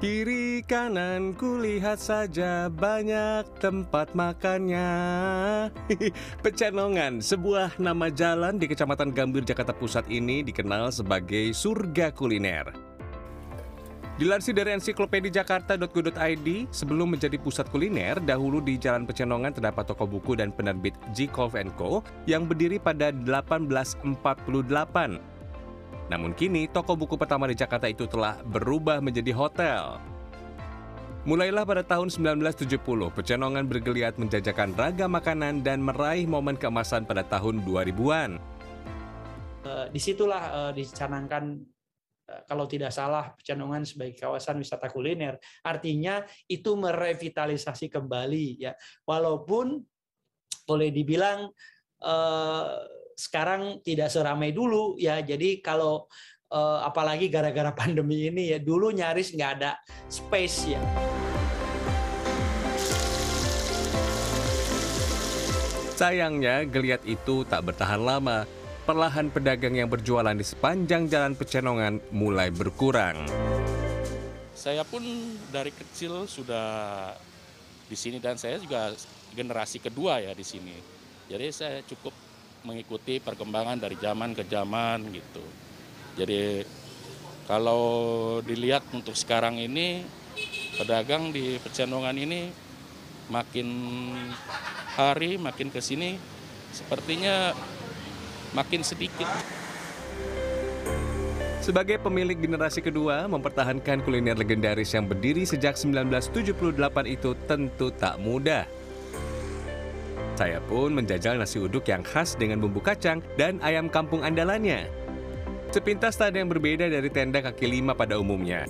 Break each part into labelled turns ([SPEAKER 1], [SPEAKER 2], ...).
[SPEAKER 1] Kiri kanan kulihat saja banyak tempat makannya. Pecenongan, sebuah nama jalan di Kecamatan Gambir, Jakarta Pusat ini dikenal sebagai surga kuliner. Dilansir dari ensiklopedia jakarta.go.id, sebelum menjadi pusat kuliner, dahulu di Jalan Pecenongan terdapat toko buku dan penerbit G. Kolf Co. yang berdiri pada 1848. Namun kini, toko buku pertama di Jakarta itu telah berubah menjadi hotel. Mulailah pada tahun 1970, Pecenongan bergeliat menjajakan ragam makanan dan meraih momen keemasan pada tahun 2000-an.
[SPEAKER 2] Uh, di situlah uh, dicanangkan uh, kalau tidak salah Pecenongan sebagai kawasan wisata kuliner. Artinya itu merevitalisasi kembali ya. Walaupun boleh dibilang sekarang tidak seramai dulu ya. Jadi kalau uh, apalagi gara-gara pandemi ini ya dulu nyaris nggak ada space ya.
[SPEAKER 1] Sayangnya geliat itu tak bertahan lama. Perlahan pedagang yang berjualan di sepanjang jalan Pecenongan mulai berkurang.
[SPEAKER 3] Saya pun dari kecil sudah di sini dan saya juga generasi kedua ya di sini. Jadi saya cukup mengikuti perkembangan dari zaman ke zaman gitu. Jadi kalau dilihat untuk sekarang ini pedagang di Pecenongan ini makin hari makin ke sini sepertinya makin sedikit.
[SPEAKER 1] Sebagai pemilik generasi kedua, mempertahankan kuliner legendaris yang berdiri sejak 1978 itu tentu tak mudah. Saya pun menjajal nasi uduk yang khas dengan bumbu kacang dan ayam kampung andalannya. Sepintas tak ada yang berbeda dari tenda kaki lima pada umumnya.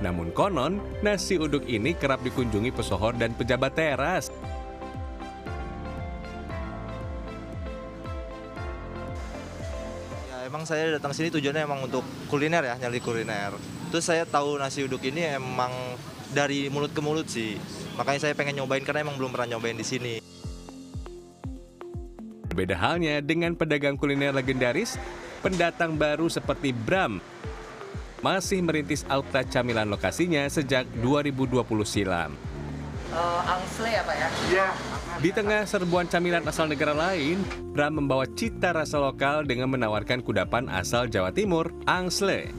[SPEAKER 1] Namun konon, nasi uduk ini kerap dikunjungi pesohor dan pejabat teras.
[SPEAKER 4] Ya, emang saya datang sini tujuannya emang untuk kuliner ya, nyari kuliner. Terus saya tahu nasi uduk ini emang dari mulut ke mulut sih. Makanya saya pengen nyobain karena emang belum pernah nyobain di sini.
[SPEAKER 1] Berbeda halnya dengan pedagang kuliner legendaris, pendatang baru seperti Bram masih merintis Auta camilan lokasinya sejak 2020 silam.
[SPEAKER 5] Uh, angsle ya Pak ya?
[SPEAKER 1] Iya. Di tengah serbuan camilan asal negara lain, Bram membawa cita rasa lokal dengan menawarkan kudapan asal Jawa Timur, angsle.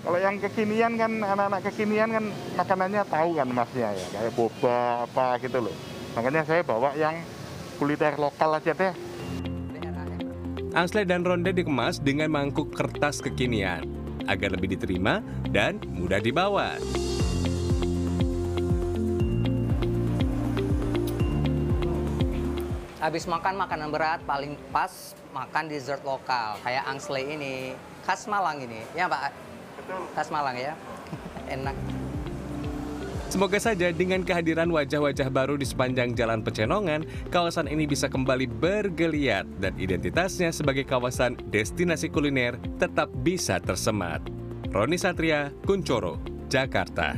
[SPEAKER 6] Kalau yang kekinian kan anak-anak kekinian kan makanannya tahu kan masnya ya kayak boba apa gitu loh. Makanya saya bawa yang kuliner lokal aja deh.
[SPEAKER 1] Angsle dan ronde dikemas dengan mangkuk kertas kekinian agar lebih diterima dan mudah dibawa.
[SPEAKER 5] Habis makan makanan berat paling pas makan dessert lokal kayak angsle ini khas Malang ini ya Pak. Betul. Khas Malang ya. Enak.
[SPEAKER 1] Semoga saja dengan kehadiran wajah-wajah baru di sepanjang Jalan Pecenongan, kawasan ini bisa kembali bergeliat dan identitasnya sebagai kawasan destinasi kuliner tetap bisa tersemat. Roni Satria, Kuncoro, Jakarta.